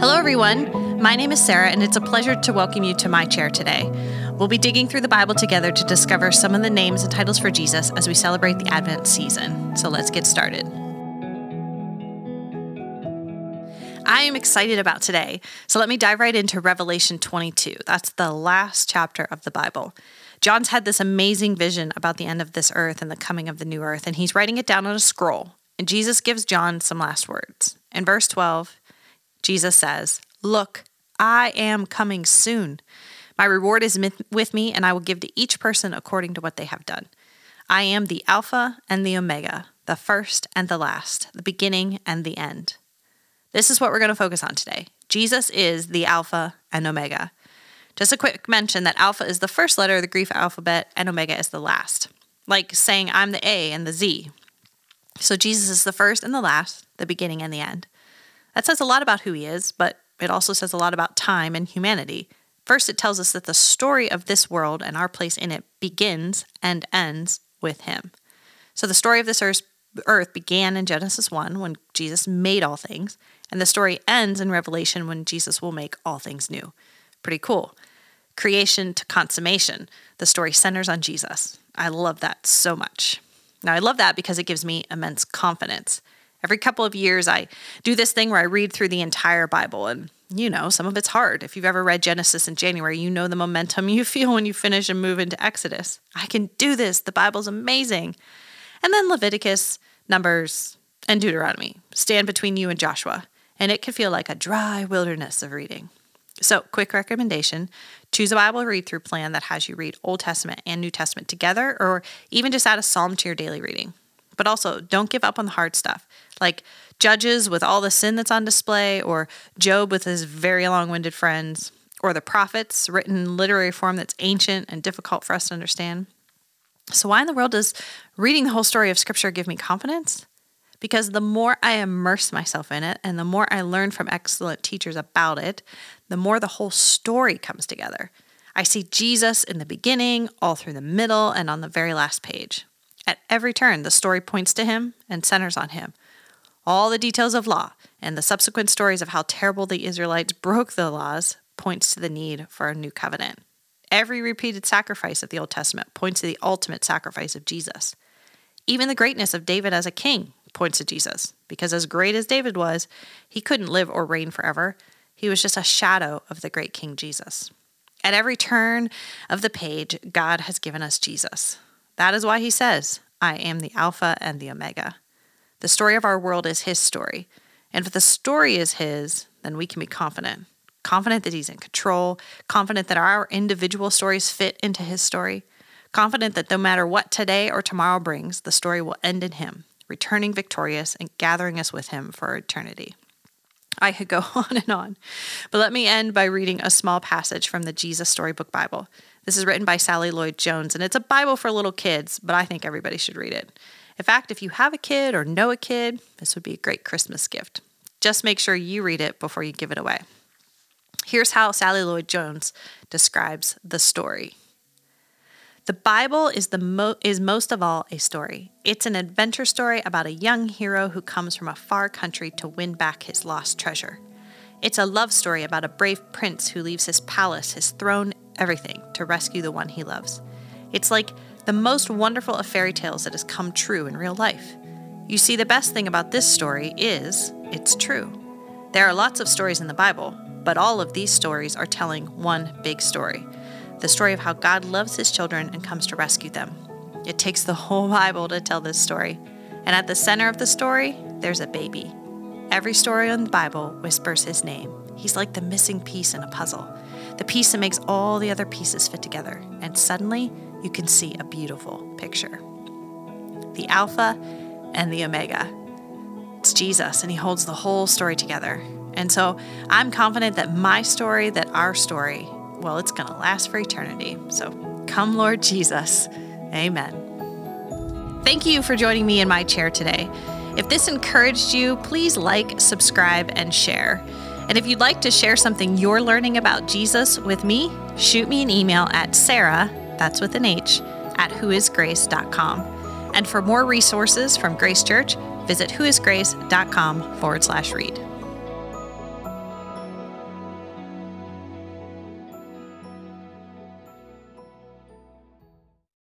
Hello, everyone. My name is Sarah, and it's a pleasure to welcome you to my chair today. We'll be digging through the Bible together to discover some of the names and titles for Jesus as we celebrate the Advent season. So let's get started. I am excited about today. So let me dive right into Revelation 22. That's the last chapter of the Bible. John's had this amazing vision about the end of this earth and the coming of the new earth, and he's writing it down on a scroll. And Jesus gives John some last words. In verse 12, Jesus says, Look, I am coming soon. My reward is with me, and I will give to each person according to what they have done. I am the Alpha and the Omega, the first and the last, the beginning and the end. This is what we're going to focus on today. Jesus is the Alpha and Omega. Just a quick mention that Alpha is the first letter of the Greek alphabet and Omega is the last, like saying I'm the A and the Z. So Jesus is the first and the last, the beginning and the end. That says a lot about who he is, but it also says a lot about time and humanity. First, it tells us that the story of this world and our place in it begins and ends with him. So the story of this earth began in Genesis 1 when Jesus made all things, and the story ends in Revelation when Jesus will make all things new. Pretty cool. Creation to consummation. The story centers on Jesus. I love that so much. Now, I love that because it gives me immense confidence. Every couple of years, I do this thing where I read through the entire Bible. And, you know, some of it's hard. If you've ever read Genesis in January, you know the momentum you feel when you finish and move into Exodus. I can do this. The Bible's amazing. And then Leviticus, Numbers, and Deuteronomy stand between you and Joshua. And it can feel like a dry wilderness of reading. So, quick recommendation choose a Bible read through plan that has you read Old Testament and New Testament together, or even just add a psalm to your daily reading. But also, don't give up on the hard stuff, like Judges with all the sin that's on display, or Job with his very long winded friends, or the prophets written in literary form that's ancient and difficult for us to understand. So, why in the world does reading the whole story of Scripture give me confidence? Because the more I immerse myself in it and the more I learn from excellent teachers about it, the more the whole story comes together. I see Jesus in the beginning, all through the middle, and on the very last page. At every turn, the story points to him and centers on him. All the details of law and the subsequent stories of how terrible the Israelites broke the laws points to the need for a new covenant. Every repeated sacrifice of the Old Testament points to the ultimate sacrifice of Jesus. Even the greatness of David as a king points to Jesus, because as great as David was, he couldn't live or reign forever. He was just a shadow of the great King Jesus. At every turn of the page, God has given us Jesus. That is why he says, I am the Alpha and the Omega. The story of our world is his story. And if the story is his, then we can be confident. Confident that he's in control, confident that our individual stories fit into his story, confident that no matter what today or tomorrow brings, the story will end in him, returning victorious and gathering us with him for eternity. I could go on and on, but let me end by reading a small passage from the Jesus Storybook Bible. This is written by Sally Lloyd Jones, and it's a Bible for little kids, but I think everybody should read it. In fact, if you have a kid or know a kid, this would be a great Christmas gift. Just make sure you read it before you give it away. Here's how Sally Lloyd Jones describes the story. The Bible is the mo- is most of all a story. It's an adventure story about a young hero who comes from a far country to win back his lost treasure. It's a love story about a brave prince who leaves his palace, his throne, everything to rescue the one he loves. It's like the most wonderful of fairy tales that has come true in real life. You see, the best thing about this story is it's true. There are lots of stories in the Bible, but all of these stories are telling one big story the story of how God loves his children and comes to rescue them. It takes the whole Bible to tell this story. And at the center of the story, there's a baby. Every story in the Bible whispers his name. He's like the missing piece in a puzzle, the piece that makes all the other pieces fit together. And suddenly, you can see a beautiful picture. The Alpha and the Omega. It's Jesus, and He holds the whole story together. And so I'm confident that my story, that our story, well, it's going to last for eternity. So come, Lord Jesus. Amen. Thank you for joining me in my chair today. If this encouraged you, please like, subscribe, and share. And if you'd like to share something you're learning about Jesus with me, shoot me an email at Sarah that's with an H, at whoisgrace.com. And for more resources from Grace Church, visit whoisgrace.com forward slash read.